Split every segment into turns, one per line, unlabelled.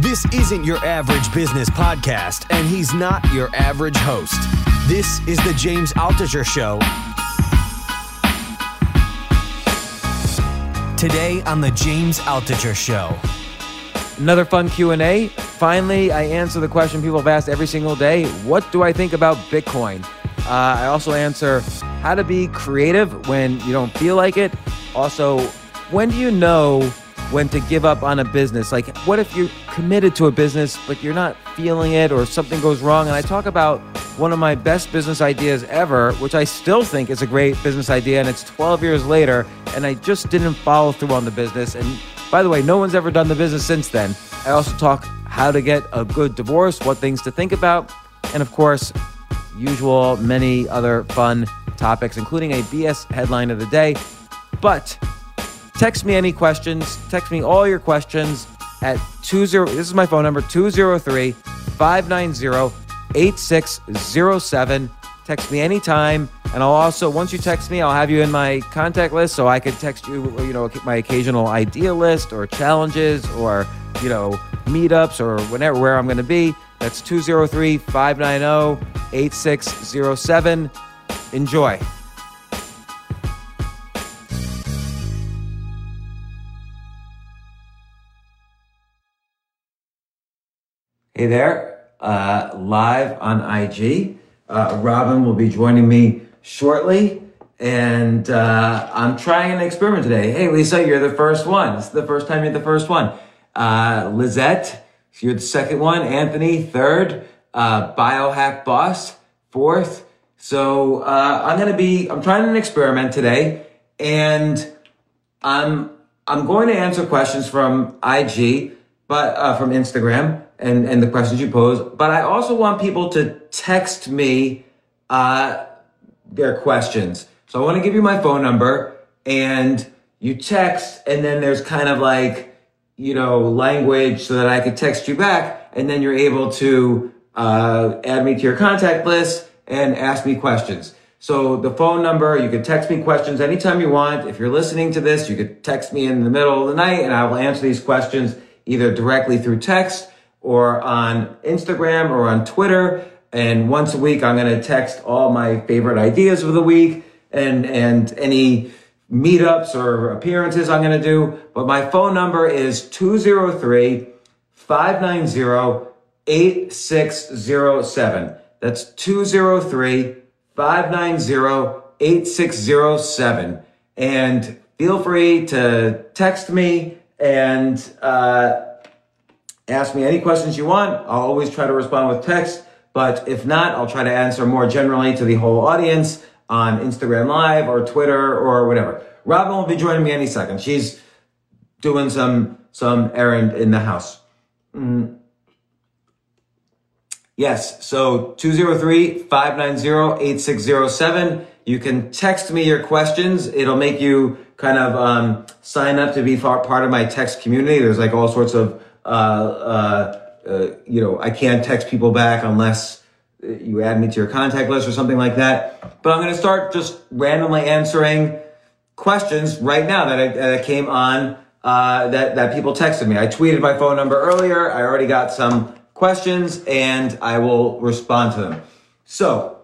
This isn't your average business podcast, and he's not your average host. This is the James Altucher Show. Today on the James Altucher Show.
Another fun Q&A. Finally, I answer the question people have asked every single day. What do I think about Bitcoin? Uh, I also answer how to be creative when you don't feel like it. Also, when do you know when to give up on a business. Like, what if you're committed to a business, but you're not feeling it or something goes wrong? And I talk about one of my best business ideas ever, which I still think is a great business idea. And it's 12 years later, and I just didn't follow through on the business. And by the way, no one's ever done the business since then. I also talk how to get a good divorce, what things to think about, and of course, usual many other fun topics, including a BS headline of the day. But Text me any questions. Text me all your questions at 20 This is my phone number 203 590 8607. Text me anytime. And I'll also, once you text me, I'll have you in my contact list so I could text you, you know, my occasional idea list or challenges or, you know, meetups or whenever, where I'm going to be. That's 203 590 8607. Enjoy. Hey there, uh, live on IG. Uh, Robin will be joining me shortly, and uh, I'm trying an experiment today. Hey, Lisa, you're the first one. Is the first time you're the first one. Uh, Lizette, you're the second one. Anthony, third. Uh, Biohack Boss, fourth. So uh, I'm gonna be. I'm trying an experiment today, and I'm I'm going to answer questions from IG, but from Instagram and, and the questions you pose. But I also want people to text me uh, their questions. So I want to give you my phone number and you text, and then there's kind of like, you know, language so that I could text you back, and then you're able to uh, add me to your contact list and ask me questions. So the phone number, you can text me questions anytime you want. If you're listening to this, you could text me in the middle of the night and I will answer these questions either directly through text or on Instagram or on Twitter. And once a week, I'm going to text all my favorite ideas of the week and, and any meetups or appearances I'm going to do. But my phone number is 203 590 8607. That's 203 590 8607. And feel free to text me and, uh, Ask me any questions you want. I'll always try to respond with text, but if not, I'll try to answer more generally to the whole audience on Instagram Live or Twitter or whatever. Robin will be joining me any second. She's doing some some errand in the house. Mm. Yes, so 203-590-8607. You can text me your questions. It'll make you kind of um, sign up to be part of my text community. There's like all sorts of you know, I can't text people back unless you add me to your contact list or something like that. But I'm going to start just randomly answering questions right now that, I, that came on uh, that that people texted me. I tweeted my phone number earlier. I already got some questions, and I will respond to them. So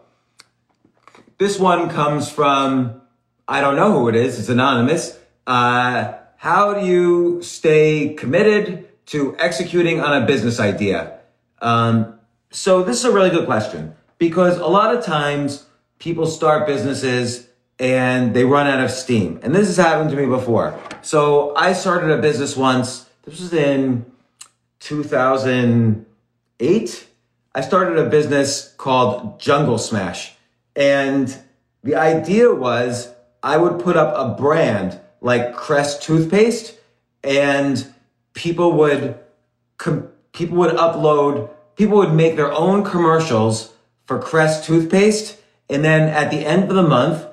this one comes from I don't know who it is. It's anonymous. Uh, how do you stay committed to executing on a business idea? Um, so this is a really good question because a lot of times people start businesses and they run out of steam. And this has happened to me before. So I started a business once. This was in 2008. I started a business called Jungle Smash. And the idea was I would put up a brand like Crest toothpaste and people would people would upload people would make their own commercials for Crest toothpaste and then at the end of the month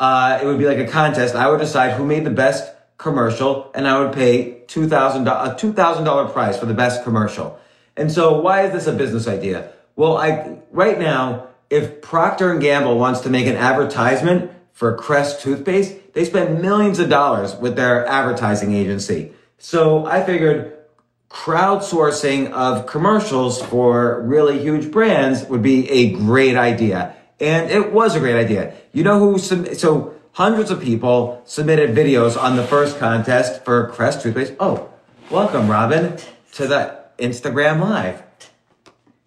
uh, it would be like a contest I would decide who made the best commercial and I would pay $2000 a $2000 prize for the best commercial. And so why is this a business idea? Well, I right now if Procter and Gamble wants to make an advertisement for Crest toothpaste, they spend millions of dollars with their advertising agency. So I figured crowdsourcing of commercials for really huge brands would be a great idea. And it was a great idea. You know who, so hundreds of people submitted videos on the first contest for Crest toothpaste. Oh, welcome, Robin, to the Instagram Live.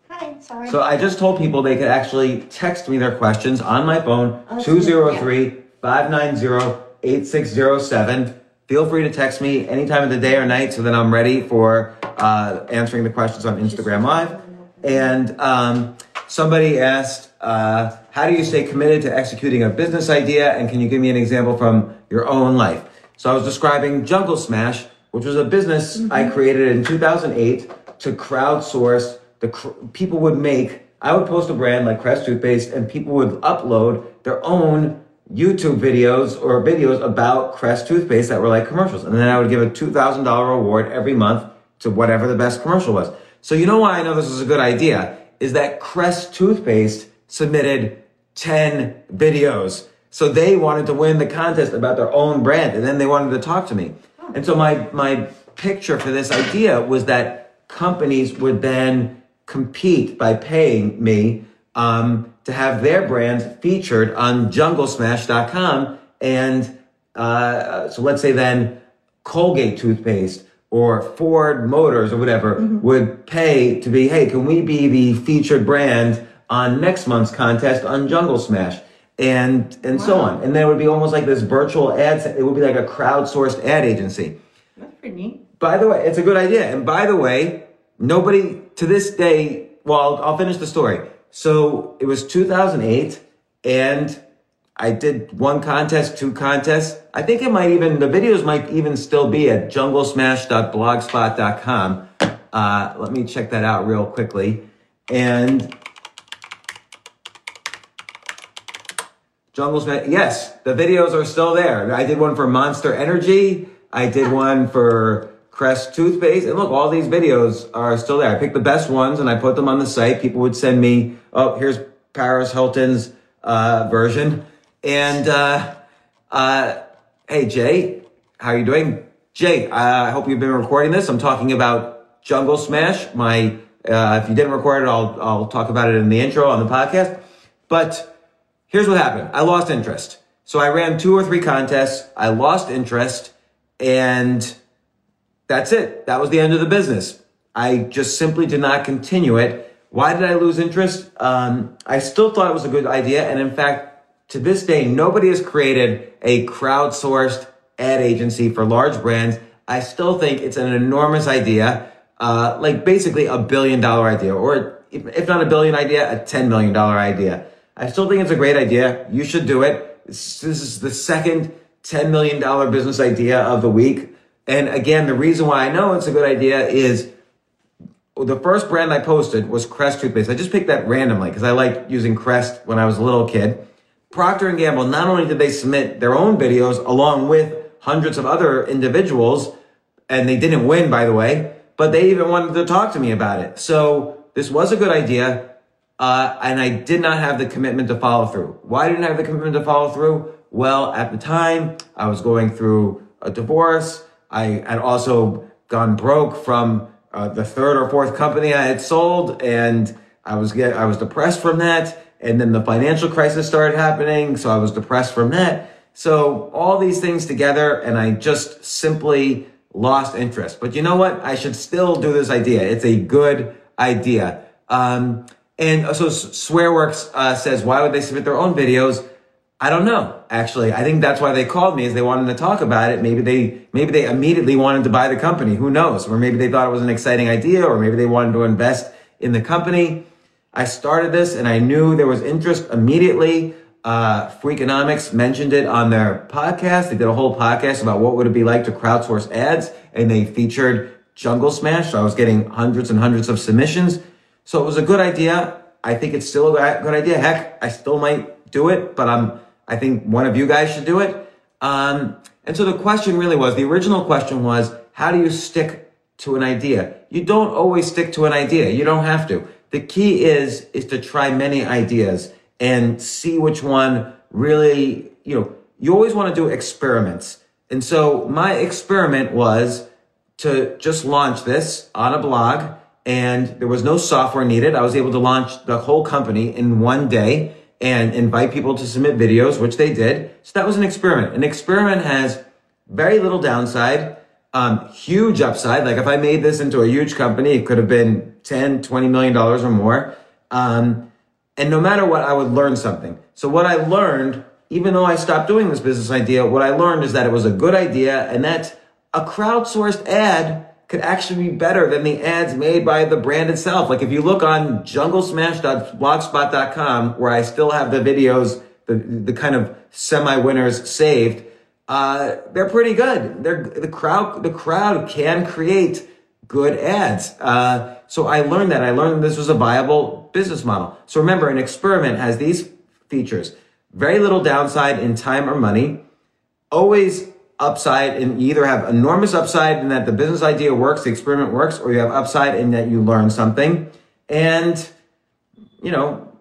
Hi, sorry.
So I just told people they could actually text me their questions on my phone,
Oh,
203-590-8607. Feel free to text me any time of the day or night so that I'm ready for uh, answering the questions on Instagram Live. And um, somebody asked, uh, how do you stay committed to executing a business idea? And can you give me an example from your own life? So I was describing Jungle Smash, which was a business I created in 2008 to crowdsource the cr- people would make. I would post a brand like Crest toothpaste, and people would upload their own YouTube videos or videos about Crest toothpaste that were like commercials, and then I would give a two thousand dollar award every month to whatever the best commercial was. So you know why I know this is a good idea is that Crest toothpaste submitted 10 videos. So they wanted to win the contest about their own brand and then they wanted to talk to me. And so my, my picture for this idea was that companies would then compete by paying me um, to have their brands featured on junglesmash.com. And uh, so let's say then Colgate toothpaste or Ford Motors or whatever would pay to be, hey, can we be the featured brand on next month's contest on Jungle Smash? And and so on. And then it would be almost like this virtual ad. It would be like a crowdsourced ad agency.
That's pretty neat.
By the way, it's a good idea. And by the way, nobody to this day, well, I'll, I'll finish the story. So it was 2008 and I did one contest, two contests. I think it might even, the videos might even still be at junglesmash.blogspot.com. Uh, let me check that out real quickly. And Jungle Smash, yes, the videos are still there. I did one for Monster Energy. I did one for Crest toothpaste. And look, all these videos are still there. I picked the best ones and I put them on the site. People would send me, oh, here's Paris Hilton's uh, version. And uh, uh, hey, Jay, how are you doing? Jay, I hope you've been recording this. I'm talking about Jungle Smash. My, uh, if you didn't record it, I'll I'll talk about it in the intro on the podcast. But here's what happened. I lost interest. So I ran two or three contests. I lost interest, and that's it. That was the end of the business. I just simply did not continue it. Why did I lose interest? Um, I still thought it was a good idea, and in fact, to this day, nobody has created a crowdsourced ad agency for large brands. I still think it's an enormous idea, uh, like basically a billion dollar idea, or if, not a billion idea, a $10 million idea. I still think it's a great idea. You should do it. This is the second $10 million business idea of the week. And again, the reason why I know it's a good idea is the first brand I posted was Crest toothpaste. I just picked that randomly because I liked using Crest when I was a little kid. Procter and Gamble, not only did they submit their own videos along with hundreds of other individuals, and they didn't win, by the way, but they even wanted to talk to me about it. So this was a good idea. Uh, and I did not have the commitment to follow through. Why didn't I have the commitment to follow through? Well, at the time, I was going through a divorce. I had also gone broke from uh, the third or fourth company I had sold, and I was get I was depressed from that. And then the financial crisis started happening, so I was depressed from that. So all these things together, and I just simply lost interest. But you know what? I should still do this idea. It's a good idea. Um, and so Swearworks uh, says, why would they submit their own videos? I don't know. Actually, I think that's why they called me is they wanted to talk about it. Maybe they, maybe they immediately wanted to buy the company. Who knows? Or maybe they thought it was an exciting idea or maybe they wanted to invest in the company. I started this and I knew there was interest immediately. Uh, Freakonomics mentioned it on their podcast. They did a whole podcast about what would it be like to crowdsource ads and they featured Jungle Smash. So I was getting hundreds and hundreds of submissions. So it was a good idea. I think it's still a good idea. Heck, I still might do it, but I'm, I think one of you guys should do it. Um, and so the question really was, the original question was, how do you stick to an idea? You don't always stick to an idea. You don't have to. The key is, is to try many ideas and see which one really, you know, you always want to do experiments. And so my experiment was to just launch this on a blog and there was no software needed. I was able to launch the whole company in one day and invite people to submit videos, which they did. So that was an experiment. An experiment has very little downside, um, huge upside. Like if I made this into a huge company, it could have been 10, 20 million dollars or more. Um, and no matter what, I would learn something. So what I learned, even though I stopped doing this business idea, what I learned is that it was a good idea and that a crowdsourced ad could actually be better than the ads made by the brand itself. Like if you look on junglesmash.blogspot.com, where I still have the videos, the, the kind of semi-winners saved, uh, they're pretty good. They're, the crowd, the crowd can create good ads. Uh, so I learned that. I learned this was a viable business model. So remember, an experiment has these features. Very little downside in time or money. Always upside and you either have enormous upside in that the business idea works, the experiment works, or you have upside in that you learn something. And, you know,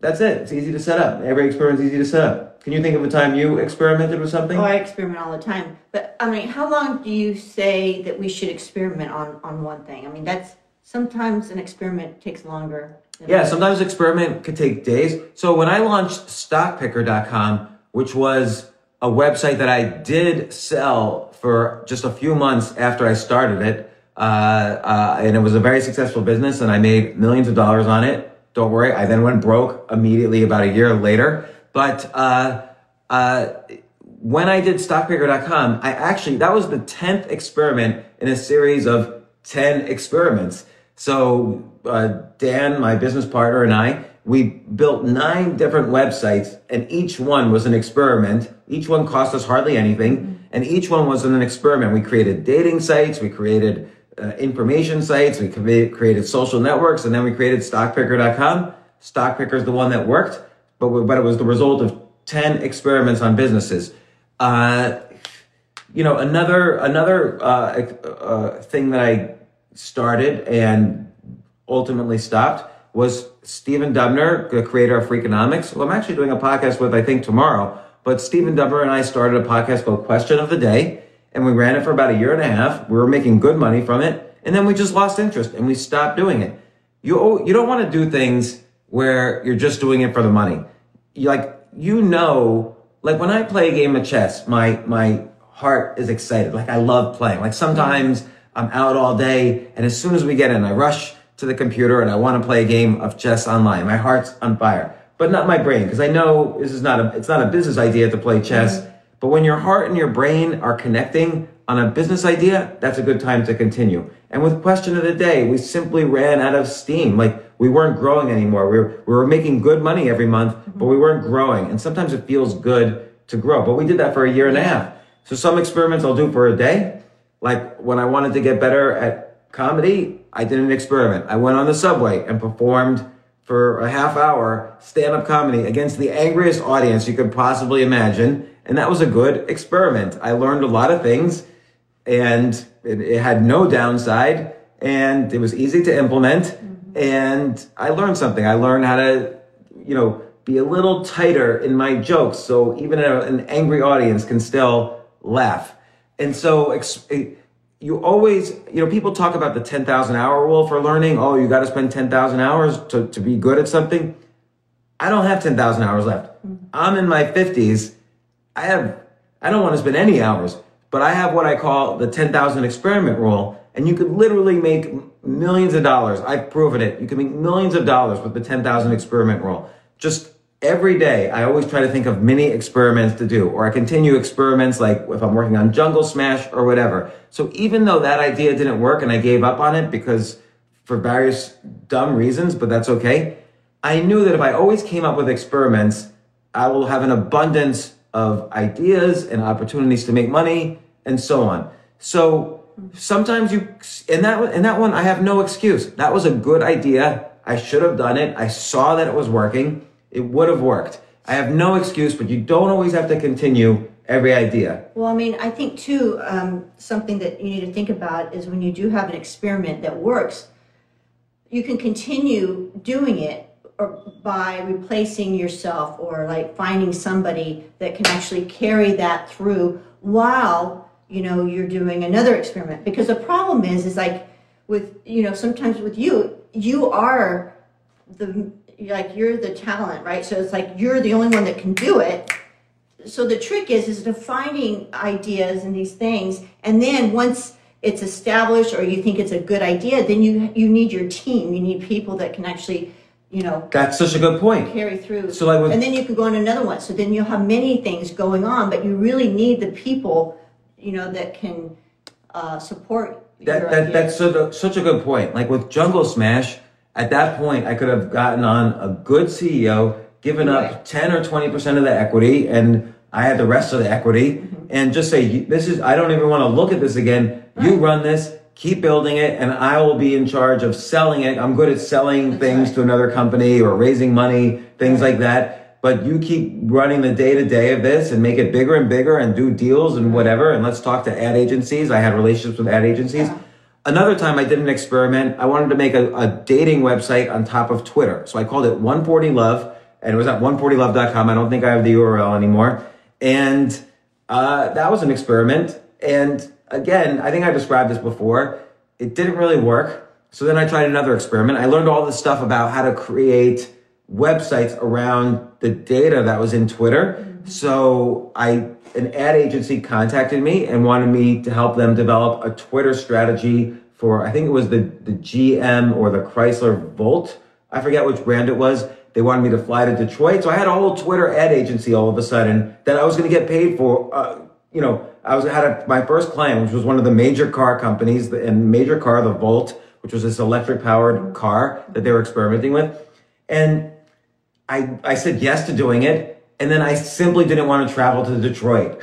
that's it. It's easy to set up. Every experiment is easy to set up. Can you think of a time you experimented with something?
Oh, I experiment all the time. But I mean, how long do you say that we should experiment on, on one thing? I mean, that's sometimes an experiment takes longer.
Yeah, sometimes experiment could take days. So when I launched stockpickr.com, which was a website that I did sell for just a few months after I started it. Uh, uh, and it was a very successful business and I made millions of dollars on it. Don't worry. I then went broke immediately about a year later. But, uh, uh when I did stockpickr.com, I actually, that was the 10th experiment in a series of 10 experiments. So, uh, Dan, my business partner and I, we built nine different websites and each one was an experiment. Each one cost us hardly anything and each one was an experiment. We created dating sites, we created uh, information sites, we created social networks, and then we created stockpickr.com. Stockpickr is the one that worked, but, but it was the result of 10 experiments on businesses. Uh, you know, another, another, uh, uh thing that I started and ultimately stopped was Stephen Dubner, the creator of Freakonomics, who I'm actually doing a podcast with, I think, tomorrow. But Stephen Dubner and I started a podcast called Question of the Day, and we ran it for about a year and a half. We were making good money from it, and then we just lost interest and we stopped doing it. You, you don't want to do things where you're just doing it for the money. You like, you know, like when I play a game of chess, my, my heart is excited. Like I love playing. Like sometimes I'm out all day, and as soon as we get in, I rush to the computer and I want to play a game of chess online. My heart's on fire, but not my brain because I know this is not a, it's not a business idea to play chess. Mm-hmm. But when your heart and your brain are connecting on a business idea, that's a good time to continue. And with question of the day, we simply ran out of steam. Like we weren't growing anymore. We were, we were making good money every month, mm-hmm. but we weren't growing. And sometimes it feels good to grow, but we did that for a year and a half. So some experiments I'll do for a day. Like when I wanted to get better at comedy, I did an experiment. I went on the subway and performed for a half hour stand up comedy against the angriest audience you could possibly imagine. And that was a good experiment. I learned a lot of things and it, it had no downside and it was easy to implement. Mm-hmm. And I learned something. I learned how to, you know, be a little tighter in my jokes. So even a, an angry audience can still laugh. And so, you always, you know, people talk about the 10,000 hour rule for learning. Oh, you got to spend 10,000 hours to, to be good at something. I don't have 10,000 hours left. Mm-hmm. I'm in my 50s I have, I don't want to spend any hours, but I have what I call the 10,000 experiment rule. And you could literally make millions of dollars. I've proven it. You can make millions of dollars with the 10,000 experiment rule. Just every day, I always try to think of mini experiments to do, or I continue experiments like if I'm working on Jungle Smash or whatever. So even though that idea didn't work and I gave up on it because for various dumb reasons, but that's okay. I knew that if I always came up with experiments, I will have an abundance of ideas and opportunities to make money and so on. So sometimes you, in that, in that one, I have no excuse. That was a good idea. I should have done it. I saw that it was working. It would have worked. I have no excuse, but you don't always have to continue every idea.
Well, I mean, I think too, um, something that you need to think about is when you do have an experiment that works, you can continue doing it or by replacing yourself or like finding somebody that can actually carry that through while you know you're doing another experiment because the problem is is like with you know sometimes with you you are the like you're the talent right? So it's like you're the only one that can do it. So the trick is is defining ideas and these things and then once it's established or you think it's a good idea then you you need your team. You need people that can actually you know
That's such a good point.
carry through.
So, like with-
and then you could go on another one. So then you'll have many things going on but you really need the people you know that can uh, support
That, that that's such a, such a good point. Like with Jungle Smash, at that point, I could have gotten on a good CEO, given up
Right.
10 or 20% of the equity, and I had the rest of the equity,
Mm-hmm.
and just say, This is, I don't even want to look at this again. You run this, keep building it, and I will be in charge of selling it. I'm good at selling things
right.
to another company or raising money, things like that. But you keep running the day to day of this and make it bigger and bigger and do deals and whatever. And let's talk to ad agencies. I had relationships with ad agencies. Another time I did an experiment. I wanted to make a, a dating website on top of Twitter. So I called it 140 Love and it was at 140love.com. I don't think I have the URL anymore. And uh, that was an experiment. And again, I think I described this before. It didn't really work. So then I tried another experiment. I learned all this stuff about how to create websites around the data that was in Twitter. So I an ad agency contacted me and wanted me to help them develop a Twitter strategy for I think it was the the GM or the Chrysler Volt. I forget which brand it was. They wanted me to fly to Detroit, so I had a whole Twitter ad agency all of a sudden that I was going to get paid for. Uh, you know, I was had a, my first client, which was one of the major car companies, the- and major car, the Volt, which was this electric powered car that they were experimenting with, and I, I said yes to doing it. And then I simply didn't want to travel to Detroit.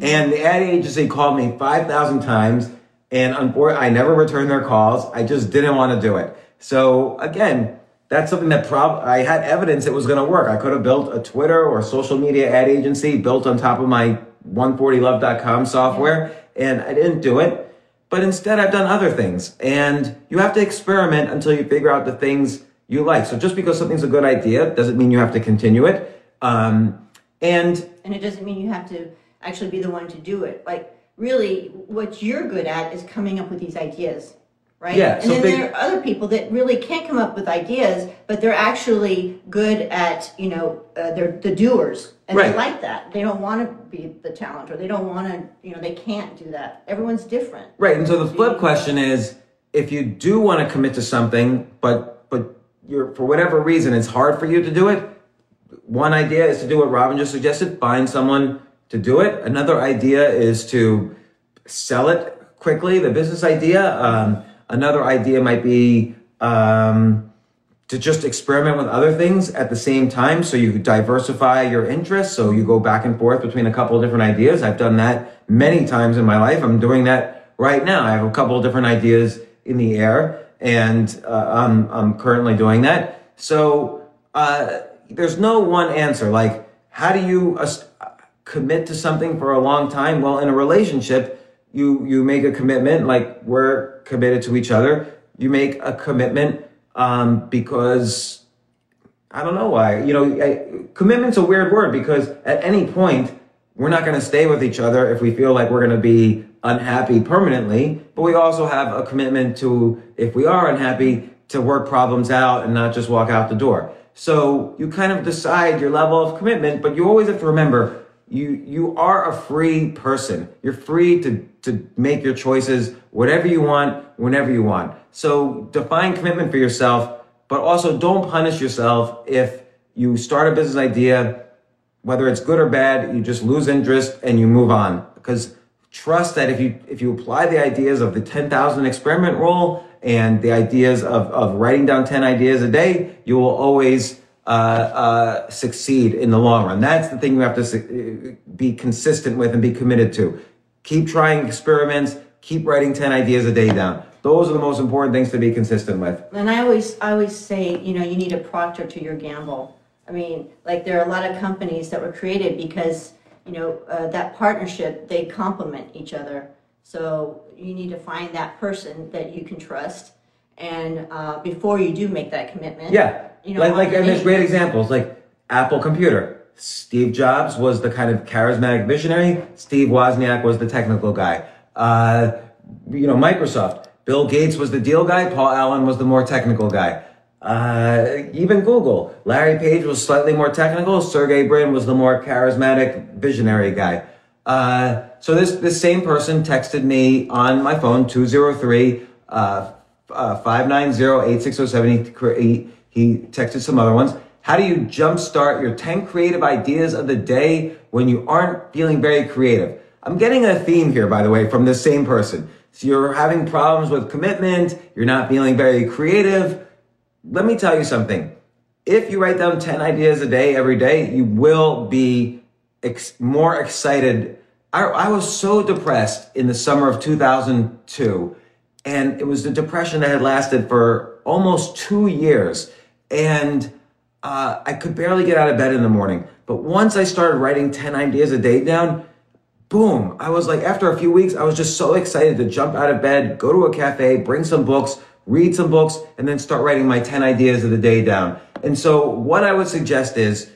And the ad agency called me 5,000 times. And unfortunately, I never returned their calls. I just didn't want to do it. So again, that's something that prob I had evidence it was going to work. I could have built a Twitter or social media ad agency built on top of my 140love.com software. And I didn't do it. But instead, I've done other things. And you have to experiment until you figure out the things you like. So just because something's a good idea doesn't mean you have to continue it. Um, and
and it doesn't mean you have to actually be the one to do it. Like really what you're good at is coming up with these ideas right?
Yeah,
and
so
then
big-
there are other people that really can't come up with ideas but they're actually good at you know uh, they're the doers. And
Right.
they like that. They don't want to be the talent or they don't want to you know they can't do that. Everyone's different.
Right. And so the flip question is if you do want to commit to something, but but you're for whatever reason it's hard for you to do it, one idea is to do what Robin just suggested, find someone to do it. Another idea is to sell it quickly, the business idea. Um, another idea might be um, to just experiment with other things at the same time. So you diversify your interests. So you go back and forth between a couple of different ideas. I've done that many times in my life. I'm doing that right now. I have a couple of different ideas in the air and uh, I'm, I'm currently doing that. So uh, there's no one answer like how do you commit to something for a long time well in a relationship you you make a commitment like we're committed to each other you make a commitment um, because I don't know why. You know, I, commitment's a weird word because at any point we're not going to stay with each other if we feel like we're going to be unhappy permanently. But we also have a commitment to, if we are unhappy, to work problems out and not just walk out the door. So you kind of decide your level of commitment, but you always have to remember you you are a free person. You're free to to make your choices whatever you want, whenever you want. So define commitment for yourself, but also don't punish yourself if you start a business idea, whether it's good or bad, you just lose interest and you move on. Because trust that if you if you apply the ideas of the 10,000 experiment rule and the ideas of, of writing down 10 ideas a day, you will always uh, uh, succeed in the long run. That's the thing you have to be consistent with and be committed to. Keep trying experiments, keep writing 10 ideas a day down. Those are the most important things to be consistent with.
And I always, I always say, you know, you need a proctor to your gamble. I mean, like there are a lot of companies that were created because, you know, uh, that partnership, they complement each other. So you need to find that person that you can trust. And uh, before you do make that commitment,
Yeah.
you know,
like, like, and there's great examples like Apple Computer. Steve Jobs was the kind of charismatic visionary. Steve Wozniak was the technical guy. Uh, you know, Microsoft. Bill Gates was the deal guy. Paul Allen was the more technical guy. Uh, even Google. Larry Page was slightly more technical. Sergey Brin was the more charismatic visionary guy. Uh, so this, this same person texted me on my phone, 203, uh, uh, 590-8607. He, he texted some other ones. How do you jumpstart your 10 creative ideas of the day when you aren't feeling very creative? I'm getting a theme here, by the way, from this same person. So you're having problems with commitment. You're not feeling very creative. Let me tell you something. If you write down 10 ideas a day every day, you will be ex- more excited. I, I was so depressed in the summer of 2002 and it was the depression that had lasted for almost two years. And uh, I could barely get out of bed in the morning. But once I started writing 10 ideas a day down, boom, I was like, after a few weeks, I was just so excited to jump out of bed, go to a cafe, bring some books, read some books, and then start writing my 10 ideas of the day down. And so what I would suggest is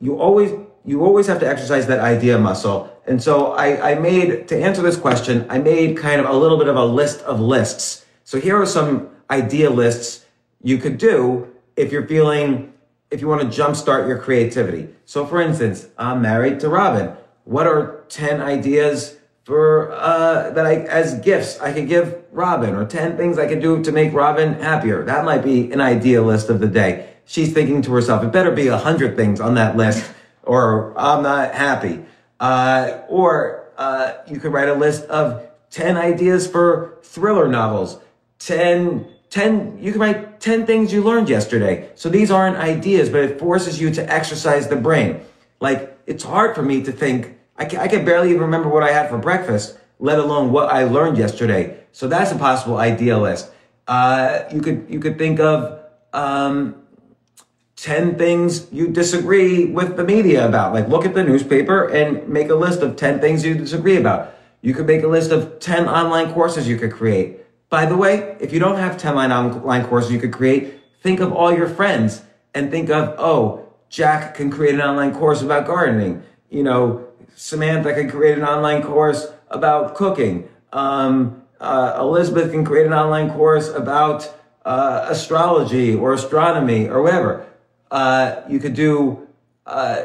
you always, you always have to exercise that idea muscle. And so I, I made, to answer this question, I made kind of a little bit of a list of lists. So here are some idea lists you could do if you're feeling, if you want to jumpstart your creativity. So for instance, I'm married to Robin. What are 10 ideas for, uh, that I, as gifts I could give Robin or 10 things I could do to make Robin happier? That might be an idea list of the day. She's thinking to herself, it better be a hundred things on that list or I'm not happy. Uh, or, uh, you could write a list of 10 ideas for thriller novels. 10, 10, you can write 10 things you learned yesterday. So these aren't ideas, but it forces you to exercise the brain. Like, it's hard for me to think, I can, I can barely even remember what I had for breakfast, let alone what I learned yesterday. So that's a possible idea list. Uh, you could, you could think of, um, 10 things you disagree with the media about. Like look at the newspaper and make a list of 10 things you disagree about. You could make a list of 10 online courses you could create. By the way, if you don't have 10 online courses you could create, think of all your friends and think of, oh, Jack can create an online course about gardening. You know, Samantha can create an online course about cooking. Um, uh, Elizabeth can create an online course about uh, astrology or astronomy or whatever. Uh, you could do uh,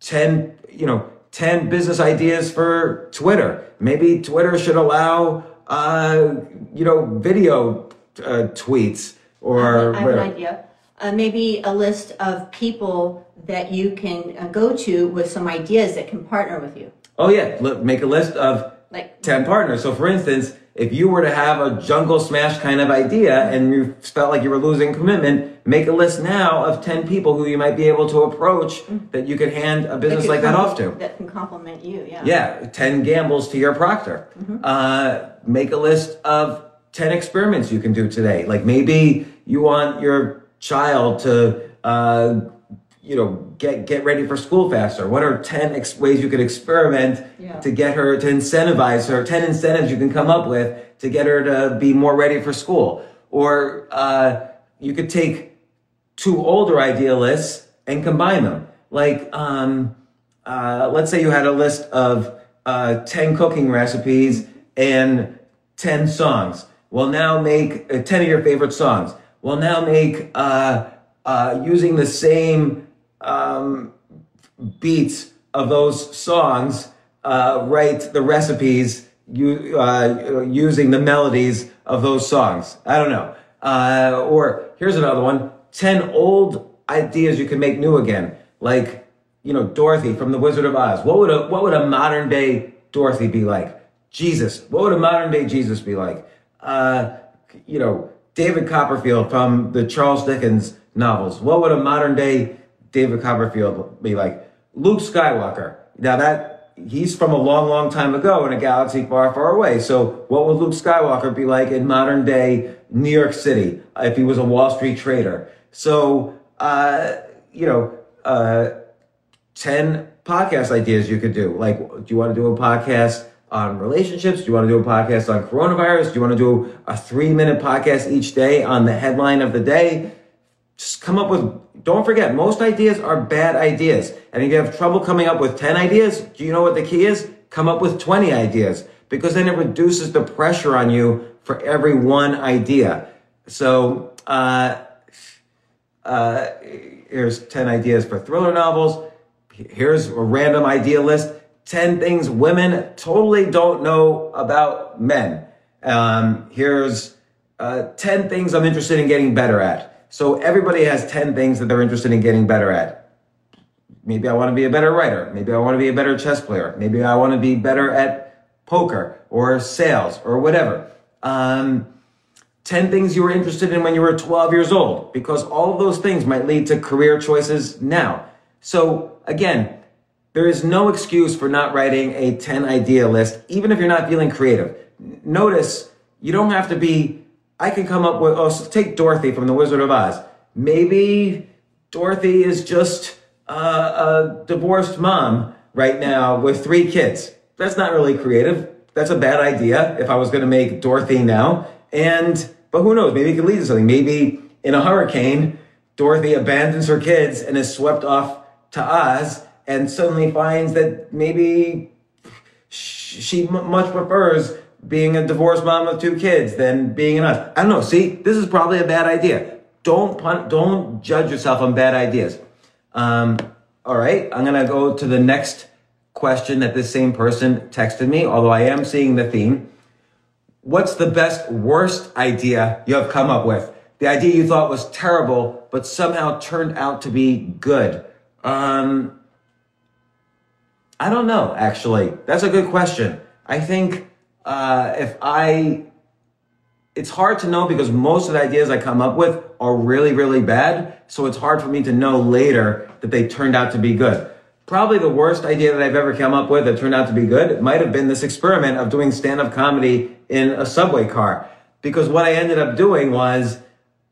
10, you know, 10 business ideas for Twitter. Maybe Twitter should allow, uh, you know, video uh, tweets or
I have an idea. Uh, maybe a list of people that you can uh, go to with some ideas that can partner with you.
Oh yeah, look, make a list of
Like
10 partners. So for instance, if you were to have a jungle smash kind of idea and you felt like you were losing commitment, make a list now of 10 people who you might be able to approach that you could hand a business like that off to.
That can complement you. Yeah.
Yeah, 10 gambles to your proctor. Uh, make a list of 10 experiments you can do today. Like maybe you want your child to, uh, you know, get, get ready for school faster. What are 10 ex- ways you could experiment
Yeah.
to get her, to incentivize her, 10 incentives you can come up with to get her to be more ready for school. Or, uh, you could take two older idealists and combine them. Like, um, uh, let's say you had a list of uh, 10 cooking recipes and 10 songs. Well, now make uh, 10 of your favorite songs. Well, now make uh, uh, using the same um, beats of those songs uh, write the recipes you, uh, using the melodies of those songs. I don't know. Uh, or here's another one 10 old ideas you can make new again. Like, you know, Dorothy from The Wizard of Oz. What would a, what would a modern day Dorothy be like? Jesus. What would a modern day Jesus be like? Uh, you know, David Copperfield from the Charles Dickens novels. What would a modern day David Copperfield be like? Luke Skywalker. Now that he's from a long, long time ago in a galaxy far, far away. So what would Luke Skywalker be like in modern day New York City if he was a Wall Street trader? So, uh, you know, uh, 10 podcast ideas you could do. Like, do you want to do a podcast on relationships? Do you want to do a podcast on coronavirus? Do you want to do a three minute podcast each day on the headline of the day? Just come up with, don't forget, most ideas are bad ideas. And if you have trouble coming up with 10 ideas, do you know what the key is? Come up with 20 ideas because then it reduces the pressure on you for every one idea. So, uh, uh, here's 10 ideas for thriller novels. Here's a random idea list 10 things women totally don't know about men. Um, here's uh, 10 things I'm interested in getting better at. So everybody has 10 things that they're interested in getting better at. Maybe I want to be a better writer. Maybe I want to be a better chess player. Maybe I want to be better at poker or sales or whatever. Um, 10 things you were interested in when you were 12 years old, because all of those things might lead to career choices now. So again, there is no excuse for not writing a 10 idea list, even if you're not feeling creative. Notice you don't have to be, I can come up with, oh, so take Dorothy from The Wizard of Oz. Maybe Dorothy is just uh, a divorced mom right now with three kids. That's not really creative. That's a bad idea if I was going to make Dorothy now. And, but who knows? Maybe it could lead to something. Maybe in a hurricane, Dorothy abandons her kids and is swept off to Oz and suddenly finds that maybe she much prefers being a divorced mom of two kids than being an us. I don't know. See, this is probably a bad idea. Don't pun- don't judge yourself on bad ideas. Um, all right, I'm gonna go to the next question that this same person texted me. Although I am seeing the theme. What's the best worst idea you have come up with? The idea you thought was terrible, but somehow turned out to be good. Um, I don't know, actually. That's a good question. I think uh, if I, it's hard to know because most of the ideas I come up with are really, really bad. So it's hard for me to know later that they turned out to be good. Probably the worst idea that I've ever come up with that turned out to be good might have been this experiment of doing stand up comedy in a subway car. Because what I ended up doing was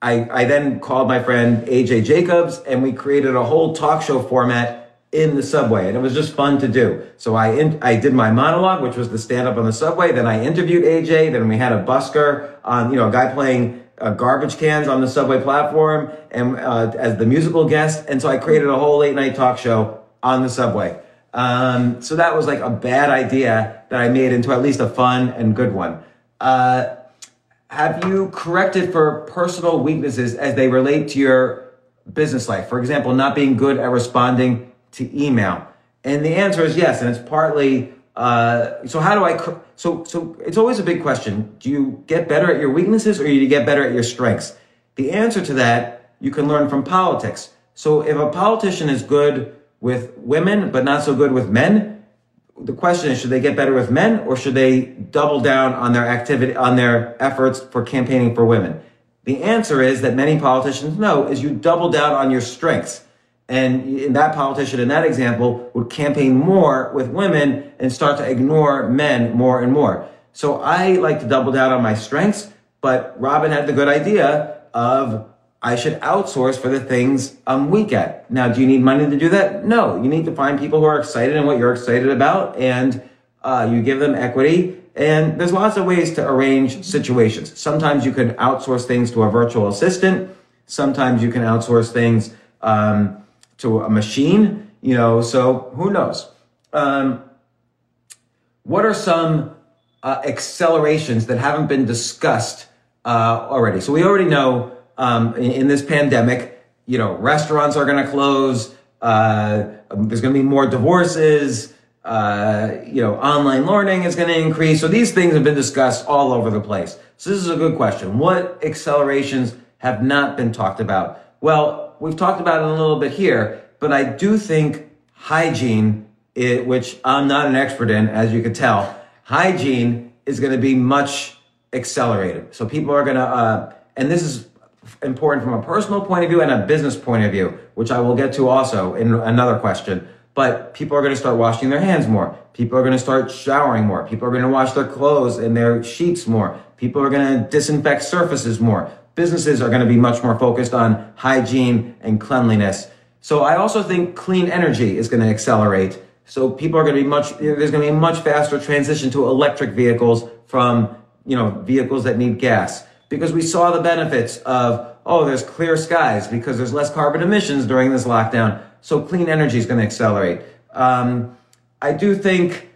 I, I then called my friend AJ Jacobs and we created a whole talk show format in the subway and it was just fun to do. So I, in, I did my monologue, which was the stand up on the subway. Then I interviewed AJ. Then we had a busker on, you know, a guy playing uh, garbage cans on the subway platform and uh, as the musical guest. And so I created a whole late night talk show on the subway. Um, so that was like a bad idea that I made into at least a fun and good one. Uh, have you corrected for personal weaknesses as they relate to your business life? For example, not being good at responding to email? And the answer is yes. And it's partly, uh, so how do I, so, so it's always a big question. Do you get better at your weaknesses or do you get better at your strengths? The answer to that you can learn from politics. So if a politician is good with women, but not so good with men, the question is, should they get better with men or should they double down on their activity, on their efforts for campaigning for women? The answer is that many politicians know is you double down on your strengths. And that politician in that example would campaign more with women and start to ignore men more and more. So I like to double down on my strengths, but Robin had the good idea of I should outsource for the things I'm weak at. Now, do you need money to do that? No, you need to find people who are excited in what you're excited about and uh, you give them equity. And there's lots of ways to arrange situations. Sometimes you can outsource things to a virtual assistant. Sometimes you can outsource things um, to a machine, you know, so who knows? Um, what are some uh, accelerations that haven't been discussed uh, already? So we already know um, in, in, this pandemic, you know, restaurants are going to close, Uh, there's going to be more divorces. Uh, you know, online learning is going to increase. So these things have been discussed all over the place. So this is a good question. What accelerations have not been talked about? Well, we've talked about it a little bit here, but I do think hygiene, it, which I'm not an expert in, as you could tell, hygiene is going to be much accelerated. So people are going to, uh, and this is important from a personal point of view and a business point of view, which I will get to also in another question. But people are going to start washing their hands more. People are going to start showering more. People are going to wash their clothes and their sheets more. People are going to disinfect surfaces more. Businesses are going to be much more focused on hygiene and cleanliness. So I also think clean energy is going to accelerate. So people are going to be much, there's going to be a much faster transition to electric vehicles from, you know, vehicles that need gas because we saw the benefits of, oh, there's clear skies because there's less carbon emissions during this lockdown. So clean energy is going to accelerate. Um, I do think,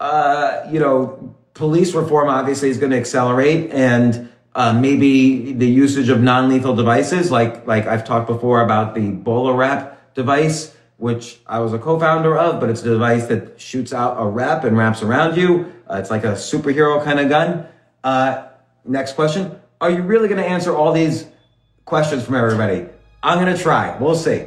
uh, you know, police reform obviously is going to accelerate and uh, maybe the usage of non-lethal devices, like like I've talked before about the Bola Wrap device, which I was a co-founder of, but it's a device that shoots out a wrap and wraps around you. Uh, it's like a superhero kind of gun. Uh, next question: Are you really going to answer all these questions from everybody? I'm going to try. We'll see.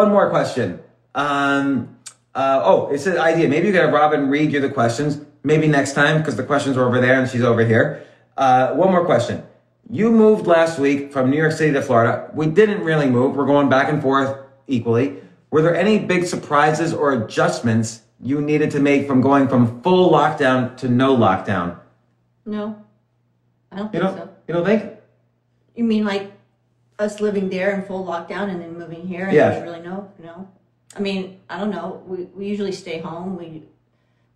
One more question. Um, uh, oh, it's an idea. Maybe you could have Robin read you the questions. Maybe next time because the questions are over there and she's over here. Uh, one more question. You moved last week from New York City to Florida. We didn't really move. We're going back and forth equally. Were there any big surprises or adjustments you needed to make from going from full lockdown to no lockdown?
No, I don't
You
think
don't.
so.
You don't think?
You mean like us living there in full lockdown and then moving here? And
Yeah.
There's really no, no. I mean, I don't know. We, we usually stay home. We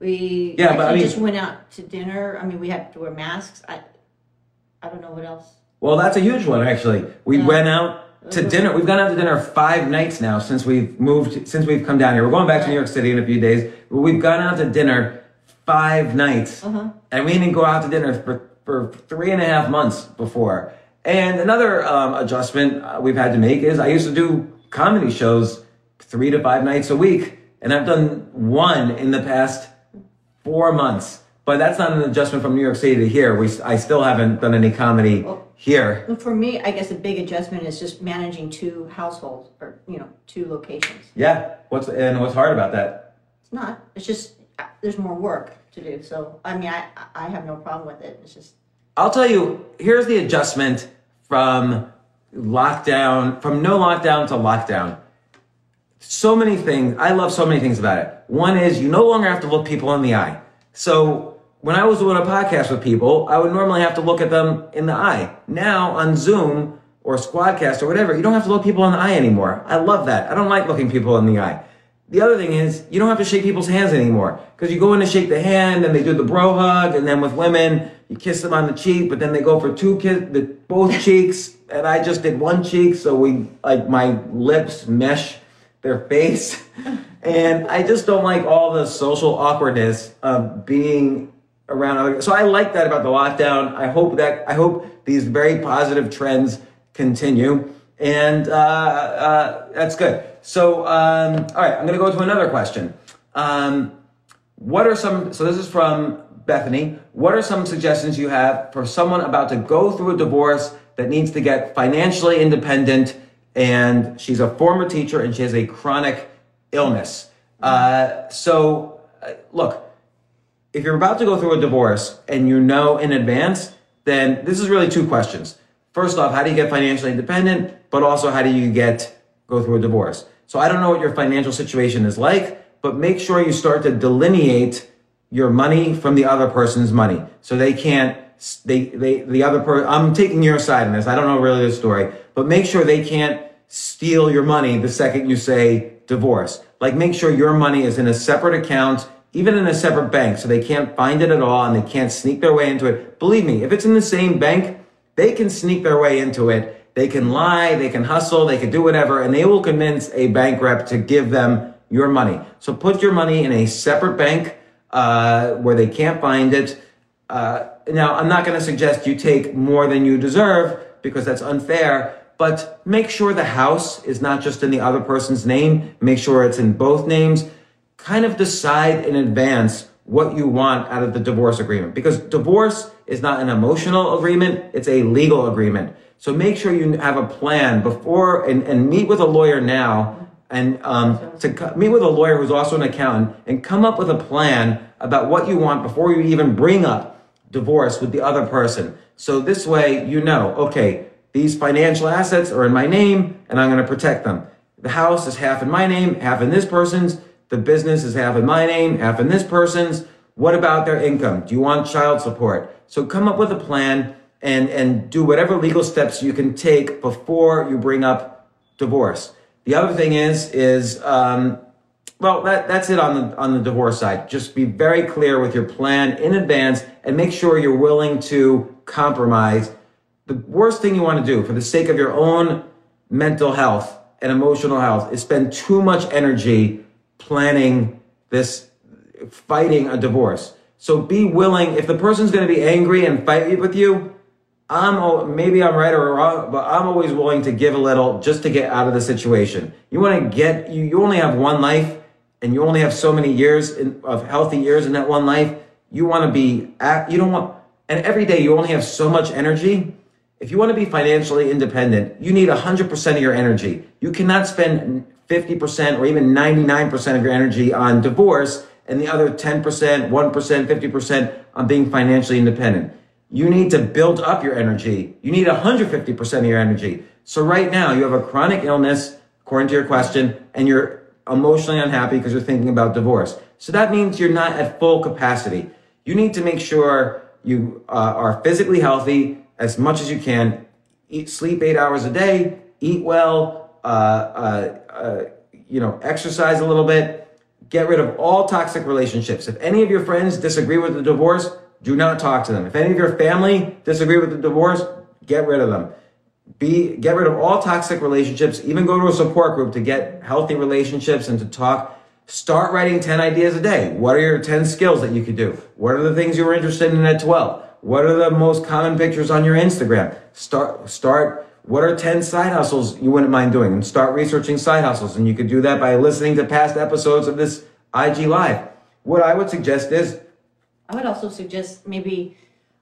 we
Yeah, but I
actually
mean-
just went out to dinner. I mean, we had to wear masks. I I don't know what else.
Well, that's a huge one actually. We
Yeah.
went out to uh-huh. dinner. We've gone out to dinner five nights now since we've moved, since we've come down here. We're going back to New York City in a few days. But we've gone out to dinner five nights, uh-huh. and we didn't go out to dinner for for three and a half months before. And another um, adjustment uh, we've had to make is I used to do comedy shows three to five nights a week, and I've done one in the past four months. But that's not an adjustment from New York City to here. We, I still haven't done any comedy here.
Well, For me, I guess a big adjustment is just managing two households or you know two locations.
Yeah. What's and what's hard about that?
It's not. It's just uh, there's more work to do. So I mean, I I have no problem with it. It's just
I'll tell you. Here's the adjustment from lockdown, from no lockdown to lockdown. So many things. I love so many things about it. One is you no longer have to look people in the eye. So when I was doing a podcast with people, I would normally have to look at them in the eye. Now on Zoom or Squadcast or whatever, you don't have to look people in the eye anymore. I love that. I don't like looking people in the eye. The other thing is you don't have to shake people's hands anymore because you go in to shake the hand and they do the bro hug, and then with women you kiss them on the cheek, but then they go for two kiss, the, both cheeks, and I just did one cheek, so we like my lips mesh their face, and I just don't like all the social awkwardness of being around other. So I like that about the lockdown. I hope that I hope these very positive trends continue, and uh, uh, that's good. So um, all right, I'm going to go to another question. Um, what are some? So this is from Bethany, what are some suggestions you have for someone about to go through a divorce that needs to get financially independent and she's a former teacher and she has a chronic illness? Uh, so, uh, look, if you're about to go through a divorce and you know in advance, then this is really two questions. First off, how do you get financially independent? But also, how do you get go through a divorce? So I don't know what your financial situation is like, but make sure you start to delineate your money from the other person's money, so they can't. They they the other person. I'm taking your side in this. I don't know really the story, but make sure they can't steal your money the second you say divorce. Like make sure your money is in a separate account even in a separate bank, so they can't find it at all and they can't sneak their way into it. Believe me, if it's in the same bank, they can sneak their way into it. They can lie, they can hustle, they can do whatever, and they will convince a bank rep to give them your money. So put your money in a separate bank uh, where they can't find it. Uh, now, I'm not going to suggest you take more than you deserve because that's unfair, but make sure the house is not just in the other person's name. Make sure it's in both names kind of decide in advance what you want out of the divorce agreement because divorce is not an emotional agreement, it's a legal agreement. So make sure you have a plan before and, and meet with a lawyer now and um, to meet with a lawyer who's also an accountant and come up with a plan about what you want before you even bring up divorce with the other person. So this way you know, okay, these financial assets are in my name and I'm going to protect them. The house is half in my name, half in this person's the business is half in my name, half in this person's. What about their income? Do you want child support? So come up with a plan and, and do whatever legal steps you can take before you bring up divorce. The other thing is, is, um, well, that, that's it on the, on the divorce side. Just be very clear with your plan in advance and make sure you're willing to compromise. The worst thing you want to do for the sake of your own mental health and emotional health is spend too much energy planning this, fighting a divorce. So be willing, if the person's going to be angry and fight with you, I'm maybe I'm right or wrong, but I'm always willing to give a little just to get out of the situation. You want to get you. You only have one life, and you only have so many years in, of healthy years in that one life. You want to be at. You don't want, and every day you only have so much energy. If you want to be financially independent, you need 100% of your energy. You cannot spend 50% or even 99% of your energy on divorce and the other 10%, 1%, 50% on being financially independent. You need to build up your energy. You need 150% of your energy. So right now you have a chronic illness, according to your question, and you're emotionally unhappy because you're thinking about divorce. So that means you're not at full capacity. You need to make sure you uh, are physically healthy as much as you can. Eat, sleep eight hours a day, eat well, uh, uh, uh, you know, exercise a little bit. Get rid of all toxic relationships. If any of your friends disagree with the divorce, do not talk to them. If any of your family disagree with the divorce, get rid of them. Be get rid of all toxic relationships. Even go to a support group to get healthy relationships and to talk. Start writing 10 ideas a day. What are your 10 skills that you could do? What are the things you were interested in at 12? What are the most common pictures on your Instagram? Start start what are 10 side hustles you wouldn't mind doing? And start researching side hustles. And you could do that by listening to past episodes of this IG Live. What I would suggest is
I would also suggest maybe,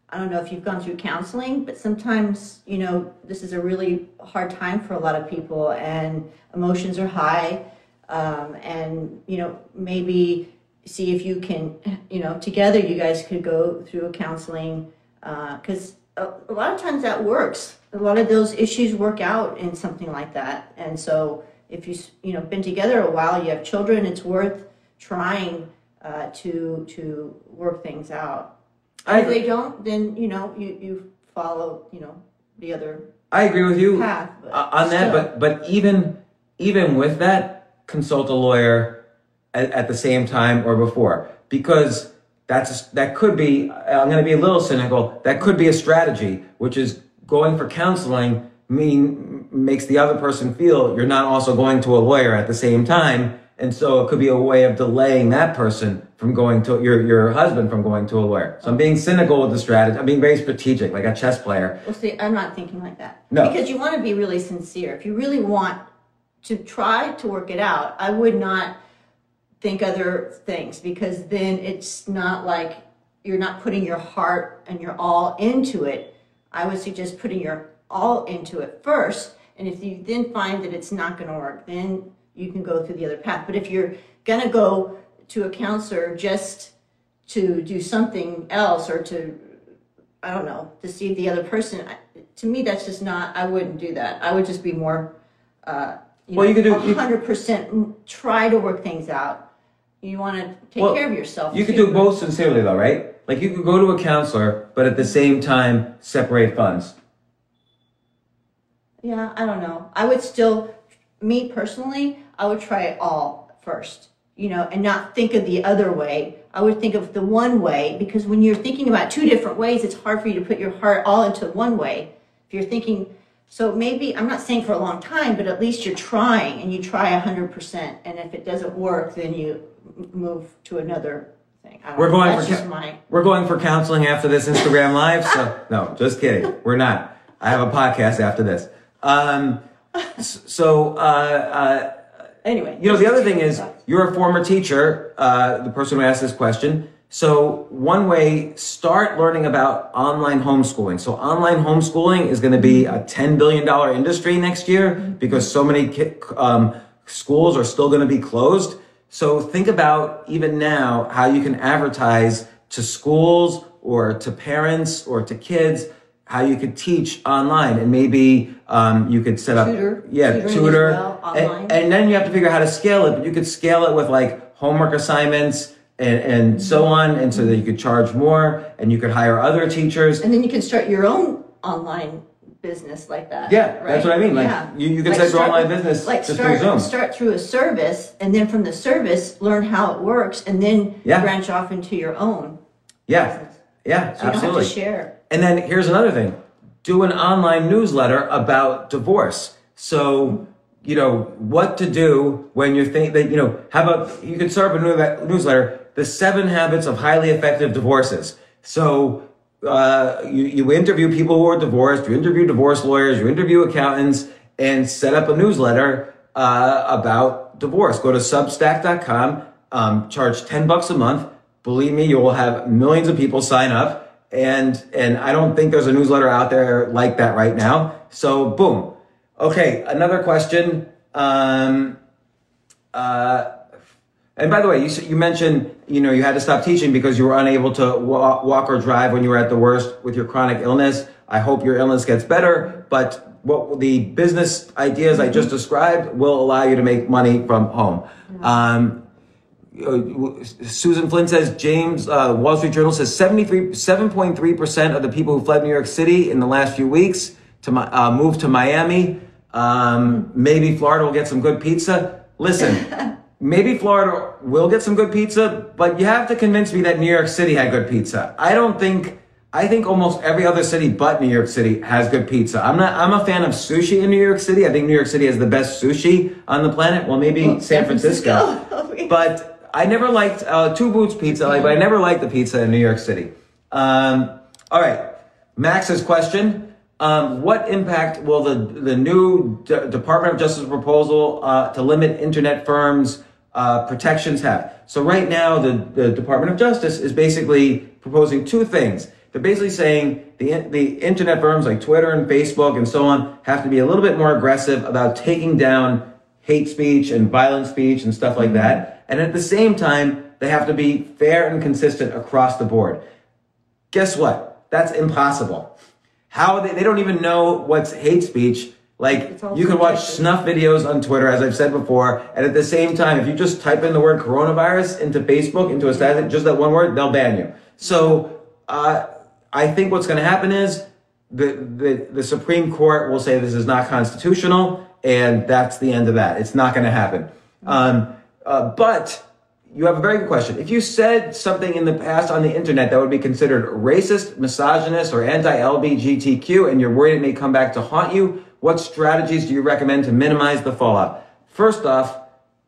I don't know if you've gone through counseling, but sometimes, you know, this is a really hard time for a lot of people and emotions are high. Um, and, you know, maybe see if you can, you know, together you guys could go through a counseling because uh, a, a lot of times that works a lot of those issues work out in something like that. And so if you you know been together a while, you have children, it's worth trying uh, to to work things out. I, if they don't, then you know you you follow you know the other.
I agree with you
path,
on that, but but even even with that, consult a lawyer at, at the same time or before because that's that could be. Uh, I'm going to be a little cynical. That could be a strategy, which is going for counseling mean makes the other person feel you're not also going to a lawyer at the same time and so it could be a way of delaying that person from going to your your husband from going to a lawyer. So I'm being cynical with the strategy. I'm being very strategic, like a chess player.
Well, see, I'm not thinking like that.
No,
because you want to be really sincere. If you really want to try to work it out, I would not think other things because then it's not like you're not putting your heart and your all into it, I would suggest putting your all into it first. And if you then find that it's not going to work, then you can go through the other path. But if you're going to go to a counselor just to do something else or to, I don't know, deceive the other person, to me, that's just not, I wouldn't do that. I would just be more, uh, you
Well,
know,
you could do-
100% try to work things out. You want to take
Well,
care of yourself.
You could do both sincerely though, right? Like you could go to a counselor, but at the same time separate funds.
Yeah, I don't know. I would still, me personally, I would try it all first, you know, and not think of the other way. I would think of the one way because when you're thinking about two different ways, it's hard for you to put your heart all into one way. If you're thinking, so maybe, I'm not saying for a long time, but at least you're trying and you try 100%. And if it doesn't work, then you m- move to another thing. I don't
We're
know.
going
That's
for
just
ca-
my.
we're going for counseling after this Instagram live. So no, just kidding. We're not. I have a podcast after this. Um, s- so uh, uh,
Anyway.
you know the other thing is you're a former teacher. Uh, the person who asked this question. So one way, start learning about online homeschooling. So online homeschooling is going to be a $10 billion industry next year because so many ki- um, schools are still going to be closed. So think about even now how you can advertise to schools or to parents or to kids how you could teach online. And maybe um, you could set up
Tutor,
yeah
tutoring
tutor.
well,
And-
online.
and then you have to figure out how to scale it but you could scale it with like homework assignments and, and so on and so that you could charge more and you could hire other teachers.
And then you can start your own online business like that.
Yeah, that's what I mean. Like, you- you can set your online business
Like
just
start,
through Zoom.
start through a service, and then from the service, learn how it works, and then
Yeah.
branch off into your own.
yeah yeah
So you
absolutely
don't have to share.
And then here's another thing. Do an online newsletter about divorce. So, you know, what to do when you think that, you know, how about you can start up a new- newsletter, the seven habits of highly effective divorces. So, uh, you, you interview people who are divorced, you interview divorce lawyers, you interview accountants, and set up a newsletter, uh, about divorce. Go to substack.com, um, charge 10 bucks a month. Believe me, you will have millions of people sign up and and I don't think there's a newsletter out there like that right now. So boom. Okay, another question. Um, uh, and by the way, you you mentioned you know you had to stop teaching because you were unable to wa- walk or drive when you were at the worst with your chronic illness. I hope your illness gets better, but what the business ideas I just described will allow you to make money from home. Um, uh, Susan Flynn says James uh, Wall Street Journal says 73 7.3 percent of the people who fled New York City in the last few weeks to uh, moved to Miami. Um, maybe Florida will get some good pizza. Listen, maybe Florida will get some good pizza, but you have to convince me that New York City had good pizza. I don't think. I think almost every other city but New York City has good pizza. I'm not. I'm a fan of sushi in New York City. I think New York City has the best sushi on the planet. Well, maybe San,
San
Francisco.
Francisco.
but I never liked uh, Two Boots Pizza. Like, but I never liked the pizza in New York City. Um, all right, Max's question: um, What impact will the the new D- Department of Justice proposal uh, to limit internet firms' uh, protections have? So right now, the, the Department of Justice is basically proposing two things. They're basically saying the the internet firms like Twitter and Facebook and so on have to be a little bit more aggressive about taking down hate speech and violent speech and stuff like that. And at the same time, they have to be fair and consistent across the board. Guess what? That's impossible. How they, they don't even know what's hate speech. Like you can watch snuff videos on Twitter, as I've said before, and at the same time, if you just type in the word coronavirus into Facebook, into a status, just that one word, they'll ban you. So uh, I think what's going to happen is the, the the Supreme Court will say this is not constitutional, and that's the end of that. It's not going to happen. Um, uh, but you have a very good question. If you said something in the past on the internet that would be considered racist, misogynist, or anti-LGBTQ, and you're worried it may come back to haunt you, what strategies do you recommend to minimize the fallout? First off,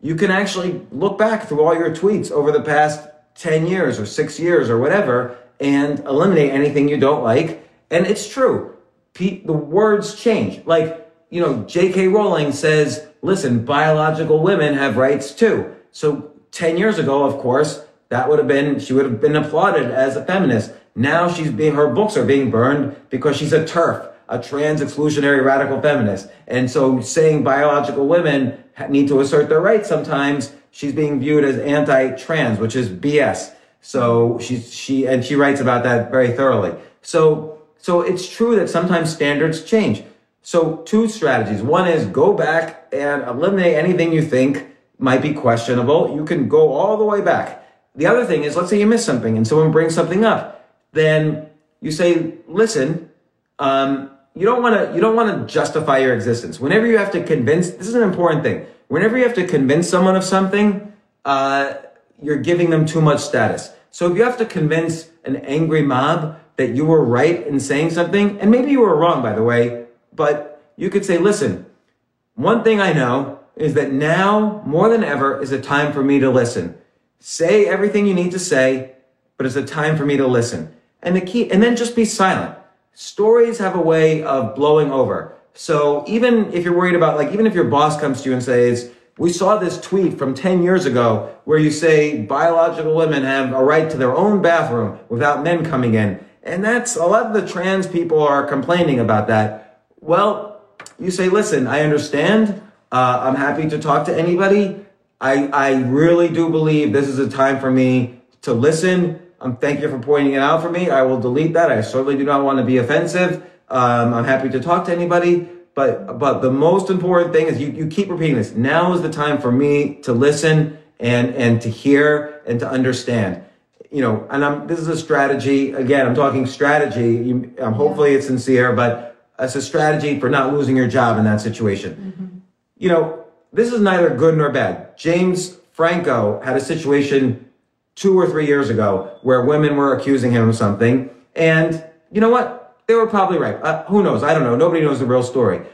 you can actually look back through all your tweets over the past 10 years or six years or whatever and eliminate anything you don't like. And it's true. Pe- the words change. Like, you know, J.K. Rowling says, listen, biological women have rights too. So 10 years ago, of course, that would have been, she would have been applauded as a feminist. Now she's being, her books are being burned because she's a TERF, a trans exclusionary radical feminist. And so saying biological women need to assert their rights sometimes, she's being viewed as anti-trans, which is BS. So she's, she, and she writes about that very thoroughly. So, so it's true that sometimes standards change. So two strategies. One is go back and eliminate anything you think might be questionable. You can go all the way back. The other thing is, let's say you miss something and someone brings something up, then you say, listen, um, you don't want to, you don't want to justify your existence. Whenever you have to convince, this is an important thing. Whenever you have to convince someone of something, uh, you're giving them too much status. So if you have to convince an angry mob that you were right in saying something, and maybe you were wrong, by the way, but you could say, listen, one thing I know is that now more than ever is a time for me to listen. Say everything you need to say, but it's a time for me to listen. And the key, and then just be silent. Stories have a way of blowing over. So even if you're worried about, like, even if your boss comes to you and says, we saw this tweet from 10 years ago where you say biological women have a right to their own bathroom without men coming in. And that's a lot of the trans people are complaining about that. Well, you say, listen, I understand. Uh, I'm happy to talk to anybody. I, I really do believe this is a time for me to listen. Um, thank you for pointing it out for me. I will delete that. I certainly do not want to be offensive. Um, I'm happy to talk to anybody. But, but the most important thing is you, you keep repeating this. Now is the time for me to listen and, and to hear and to understand. You know, and I'm, this is a strategy. Again, I'm talking strategy. You, um, hopefully it's sincere, but it's a strategy for not losing your job in that situation. Mm-hmm you know, this is neither good nor bad. James Franco had a situation two or three years ago where women were accusing him of something. And you know what? They were probably right. Uh, who knows? I don't know. Nobody knows the real story.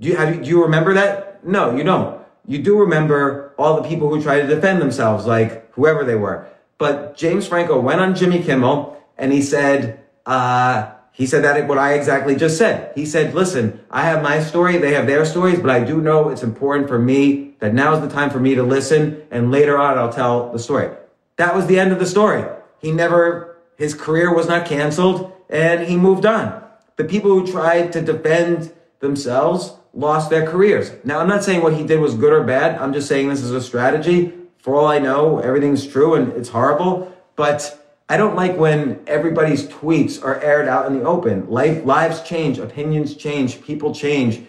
Do you, have, do you remember that? No, you don't. You do remember all the people who tried to defend themselves, like whoever they were. But James Franco went on Jimmy Kimmel and he said, uh, he said that what I exactly just said. He said, listen, I have my story, they have their stories, but I do know it's important for me that now is the time for me to listen and later on I'll tell the story. That was the end of the story. He never, his career was not canceled and he moved on. The people who tried to defend themselves lost their careers. Now, I'm not saying what he did was good or bad. I'm just saying this is a strategy. For all I know, everything's true and it's horrible, but I don't like when everybody's tweets are aired out in the open. Life, lives change, opinions change, people change,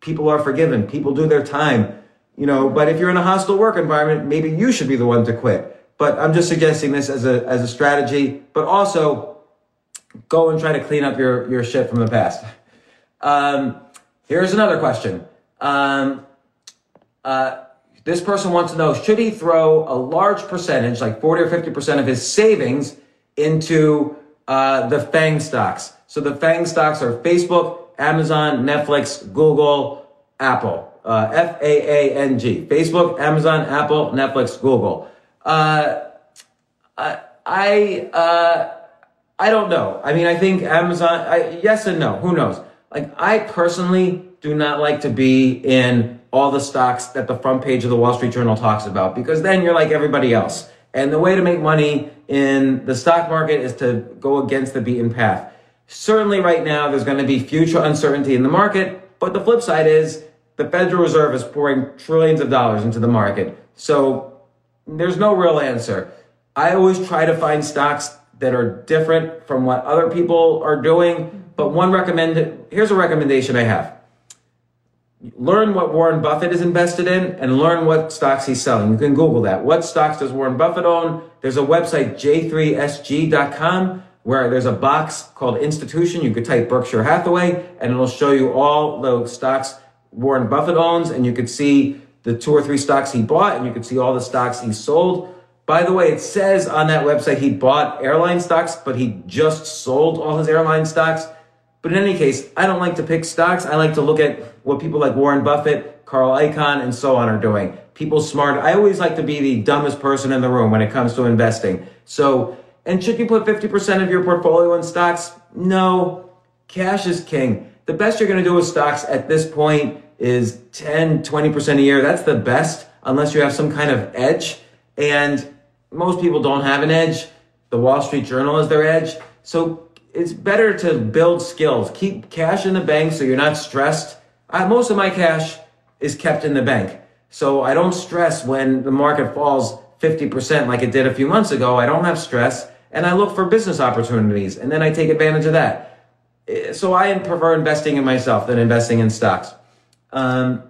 people are forgiven, people do their time. You know, but if you're in a hostile work environment, maybe you should be the one to quit. But I'm just suggesting this as a as a strategy, but also go and try to clean up your your shit from the past. Um, here's another question. Um, uh, this person wants to know, should he throw a large percentage, like 40 or 50% of his savings into uh, the FANG stocks? So the FANG stocks are Facebook, Amazon, Netflix, Google, Apple. Uh, F-A-A-N-G. Facebook, Amazon, Apple, Netflix, Google. Uh, I, uh, I don't know. I mean, I think Amazon, I, yes and no. Who knows? Like, I personally do not like to be in all the stocks that the front page of the Wall Street Journal talks about because then you're like everybody else. And the way to make money in the stock market is to go against the beaten path. Certainly right now there's going to be future uncertainty in the market, but the flip side is the Federal Reserve is pouring trillions of dollars into the market. So there's no real answer. I always try to find stocks that are different from what other people are doing, but one recommend here's a recommendation I have learn what Warren Buffett is invested in and learn what stocks he's selling. You can Google that. What stocks does Warren Buffett own? There's a website, j3sg.com, where there's a box called institution. You could type Berkshire Hathaway and it'll show you all the stocks Warren Buffett owns and you could see the two or three stocks he bought and you can see all the stocks he sold. By the way, it says on that website he bought airline stocks, but he just sold all his airline stocks. But in any case, I don't like to pick stocks. I like to look at what people like Warren Buffett, Carl Icahn, and so on are doing. People smart. I always like to be the dumbest person in the room when it comes to investing. So, and should you put 50% of your portfolio in stocks? No. Cash is king. The best you're going to do with stocks at this point is 10, 20% a year. That's the best unless you have some kind of edge. And most people don't have an edge. The Wall Street Journal is their edge. So it's better to build skills. Keep cash in the bank so you're not stressed. I, most of my cash is kept in the bank. So I don't stress when the market falls 50% like it did a few months ago. I don't have stress and I look for business opportunities and then I take advantage of that. Eh, So I prefer investing in myself than investing in stocks. Um,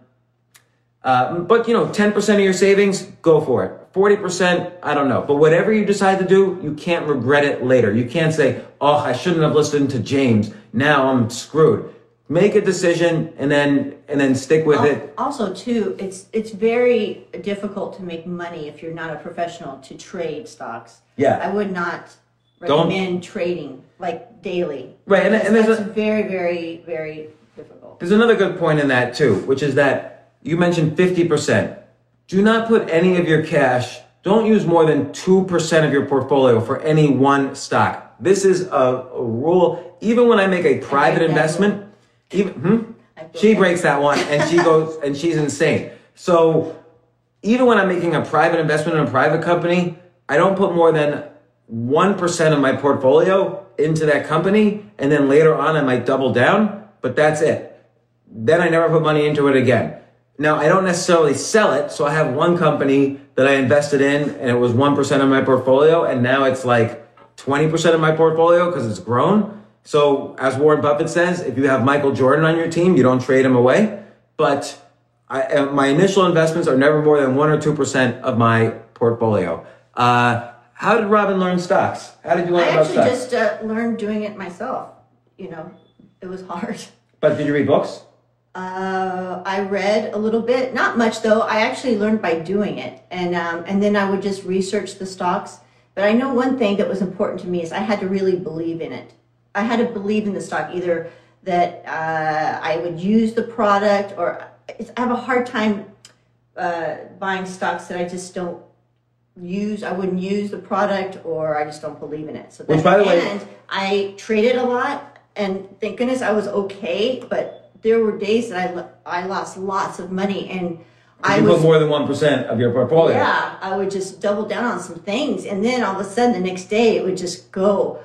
uh, but you know, 10% of your savings, go for it. 40%, I don't know. But whatever you decide to do, you can't regret it later. You can't say, oh, I shouldn't have listened to James. Now I'm screwed. Make a decision and then, and then stick with it.
Also, too, it's it's very difficult to make money if you're not a professional to trade stocks.
Yeah.
I would not
Don't-
recommend trading like daily.
Right, and- and there's
that's
a-
very, very, very difficult.
There's another good point in that too, which is that you mentioned 50%. Do not put any of your cash, don't use more than 2% of your portfolio for any one stock. This is a, a rule. Even when I make a private investment, even, hmm? She breaks that one and she goes, and she's insane. So even when I'm making a private investment in a private company, I don't put more than 1% of my portfolio into that company. And then later on, I might double down, but that's it. Then I never put money into it again. Now, I don't necessarily sell it. So I have one company that I invested in and it was 1% of my portfolio. And now it's like 20% of my portfolio because it's grown. So as Warren Buffett says, if you have Michael Jordan on your team, you don't trade him away. But I, uh, my initial investments are never more than one or two percent of my portfolio. Uh, how did Robin learn stocks? How did you learn
I
about
actually just uh, learned doing it myself. You know, it was hard.
But did you read books?
Uh, I read a little bit, not much though. I actually learned by doing it, and um, and then I would just research the stocks. But I know one thing that was important to me is I had to really believe in it. I had to believe in the stock, either that uh, I would use the product, or it's, I have a hard time uh, buying stocks that I just don't use. I wouldn't use the product, or I just don't believe in it. So
Which, by the way-
I traded a lot, and thank goodness I was okay. But there were days that I lo- I lost lots of money, and I
you
was
put more than one percent of your portfolio.
yeah, I would just double down on some things, and then all of a sudden the next day it would just go,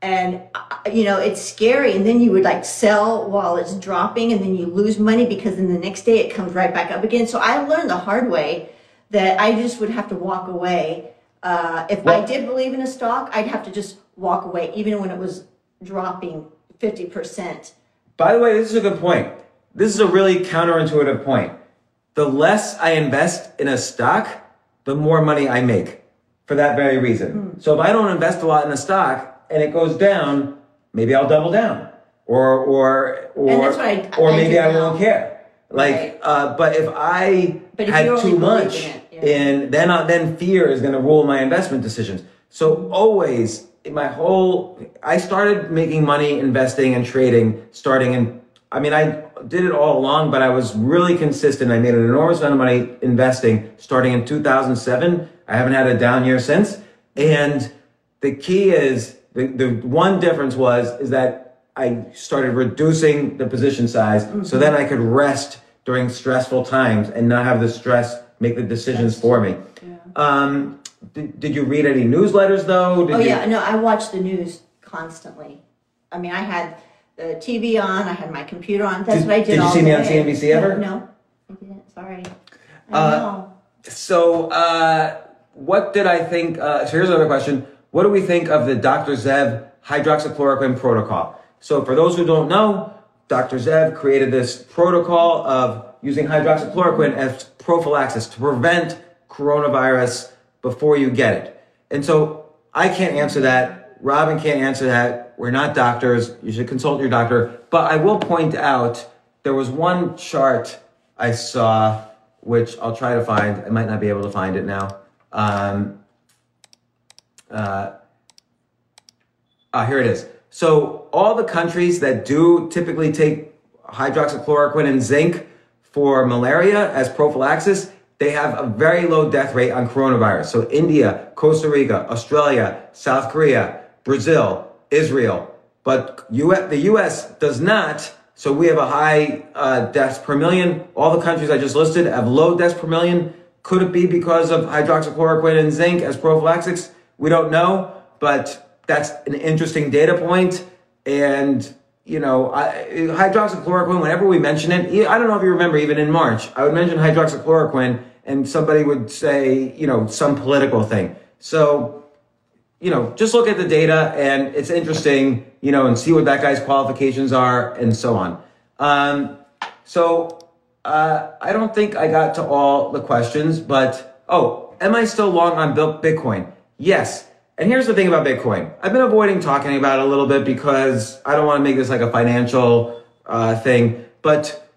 and uh, you know it's scary. And then you would like sell while it's dropping, and then you lose money because then the next day it comes right back up again. So I learned the hard way that I just would have to walk away. Uh, if I did believe in a stock, I'd have to just walk away, even when it was dropping fifty percent.
By the way, this is a good point. This is a really counterintuitive point. The less I invest in a stock, the more money I make for that very reason. So if I don't invest a lot in a stock and it goes down, maybe I'll double down. Or or or
And that's what I-
or
I
maybe I won't care. Like
Right.
uh but if I
But if
had too much
in it, yeah.
and then uh, then fear is going to rule my investment decisions. So always my whole I started making money investing and trading starting in I mean I did it all along but I was really consistent. I made an enormous amount of money investing starting in 2007. I haven't had a down year since. And the key is the, the one difference was is that I started reducing the position size so then I could rest during stressful times and not have the stress make the decisions for me. Um, did, did you read any newsletters though? Did
Oh
you,
yeah, no, I watched the news constantly. I mean, I had the TV on, I had my computer on. That's
Did-
what I did.
did you see me on. CNBC ever?
No, I didn't. Sorry. I
Uh. So, uh, what did I think? Uh, so here's another question. What do we think of the Dr. Zev hydroxychloroquine protocol? So for those who don't know, Dr. Zev created this protocol of using hydroxychloroquine as prophylaxis to prevent coronavirus before you get it. And so I can't answer that. Robin can't answer that. We're not doctors. You should consult your doctor. But I will point out there was one chart I saw, which I'll try to find. I might not be able to find it now. Um, uh, ah, here it is. So all the countries that do typically take hydroxychloroquine and zinc for malaria as prophylaxis, they have a very low death rate on coronavirus. So India, Costa Rica, Australia, South Korea, Brazil, Israel, but US, the U.S. does not. So we have a high uh, deaths per million. All the countries I just listed have low deaths per million. Could it be because of hydroxychloroquine and zinc as prophylaxis? We don't know, but that's an interesting data point. And, you know, I, hydroxychloroquine, whenever we mention it, I don't know if you remember, even in March, I would mention hydroxychloroquine and somebody would say, you know, some political thing. So, you know, just look at the data and it's interesting, you know, and see what that guy's qualifications are and so on. Um, so uh, I don't think I got to all the questions, but oh, am I still long on Bitcoin? Yes. And here's the thing about Bitcoin. I've been avoiding talking about it a little bit because I don't want to make this like a financial uh, thing. But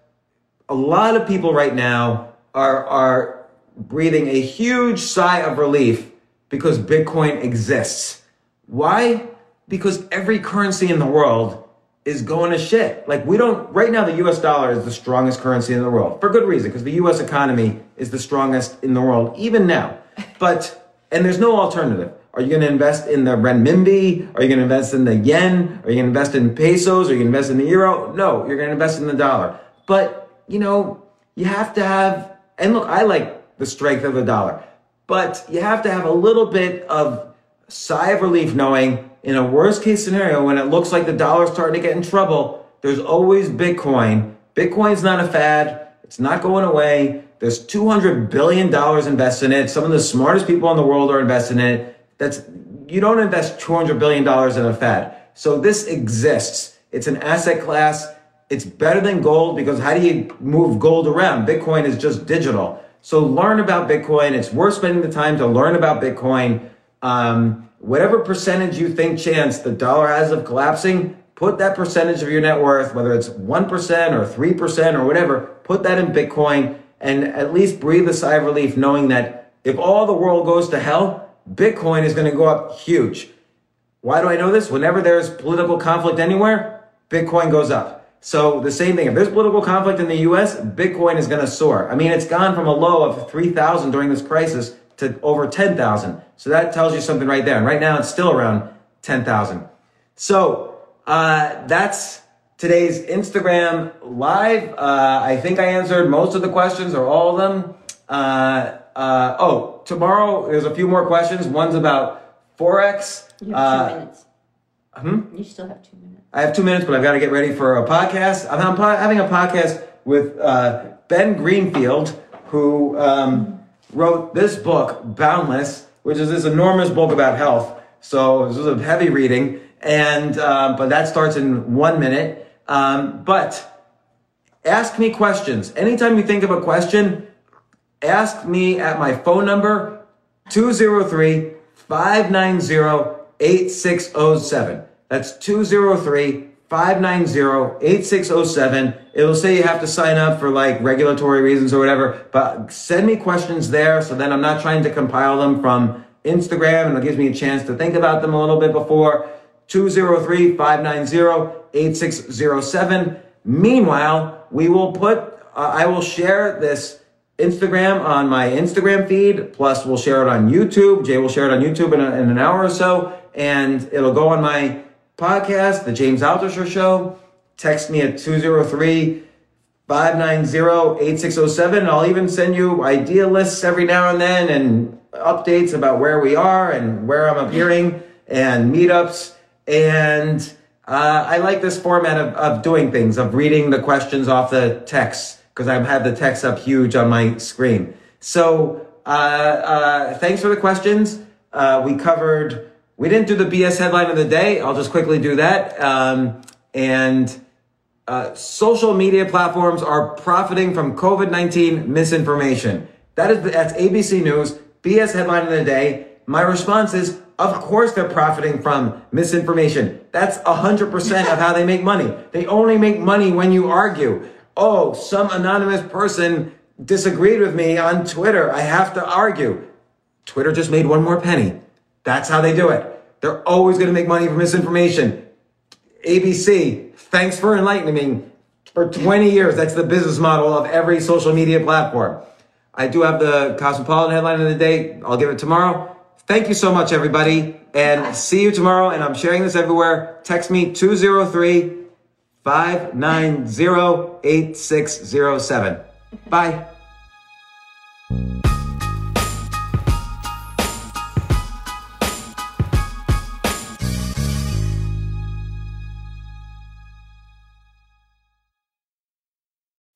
a lot of people right now are are breathing a huge sigh of relief because Bitcoin exists. Why? Because every currency in the world is going to shit. Like we don't, right now the US dollar is the strongest currency in the world for good reason, because the US economy is the strongest in the world, even now. But, and there's no alternative. Are you going to invest in the renminbi? Are you going to invest in the yen? Are you going to invest in pesos? Are you going to invest in the euro? No, you're going to invest in the dollar. But, you know, you have to have, and look, I like the strength of the dollar, but you have to have a little bit of sigh of relief knowing in a worst case scenario, when it looks like the dollar's starting to get in trouble, there's always Bitcoin. Bitcoin's not a fad. It's not going away. There's $200 billion invested in it. Some of the smartest people in the world are invested in it. That's, you don't invest $200 billion in a fad. So this exists. It's an asset class. It's better than gold because how do you move gold around? Bitcoin is just digital. So learn about Bitcoin. It's worth spending the time to learn about Bitcoin. Um, whatever percentage you think chance the dollar has of collapsing, put that percentage of your net worth, whether it's 1% or 3% or whatever, put that in Bitcoin and at least breathe a sigh of relief knowing that if all the world goes to hell, Bitcoin is going to go up huge. Why do I know this? Whenever there's political conflict anywhere, Bitcoin goes up. So the same thing. If there's political conflict in the US, Bitcoin is going to soar. I mean, it's gone from a low of 3,000 during this crisis to over 10,000. So that tells you something right there. And right now it's still around 10,000. So, uh, that's today's Instagram live. Uh, I think I answered most of the questions or all of them. Uh, uh oh, tomorrow there's a few more questions. One's about Forex.
You have two uh, minutes.
Hmm?
You still have two minutes.
I have two minutes, but I've got to get ready for a podcast. I'm, having a podcast with uh, Ben Greenfield, who um, wrote this book, Boundless, which is this enormous book about health. So this was a heavy reading, and uh, but that starts in one minute. Um, but ask me questions. Anytime you think of a question, ask me at my phone number 203 590 8607. That's 203 590-8607. It'll say you have to sign up for like regulatory reasons or whatever, but send me questions there so then I'm not trying to compile them from Instagram and it gives me a chance to think about them a little bit before. 203-590-8607. Meanwhile, we will put, uh, I will share this Instagram on my Instagram feed, plus we'll share it on YouTube. Jay will share it on YouTube in, a, in an hour or so, and it'll go on my podcast, The James Altucher Show. Text me at 203 590 8607. I'll even send you idea lists every now and then and updates about where we are and where I'm appearing and meetups. And uh, I like this format of, of doing things, of reading the questions off the text, because I have the text up huge on my screen. So uh, uh, thanks for the questions. Uh, we covered we didn't do the BS headline of the day. I'll just quickly do that. Um, and uh, social media platforms are profiting from COVID 19 misinformation. That is that's ABC News. BS headline of the day. My response is, of course they're profiting from misinformation. That's 100% of how they make money. They only make money when you argue. Oh, some anonymous person disagreed with me on Twitter. I have to argue. Twitter just made one more penny. That's how they do it. They're always going to make money from misinformation. ABC, thanks for enlightening me. For 20 years, that's the business model of every social media platform. I do have the Cosmopolitan headline of the day. I'll give it tomorrow. Thank you so much, everybody. And see you tomorrow. And I'm sharing this everywhere. Text me 203 590 8607. Bye.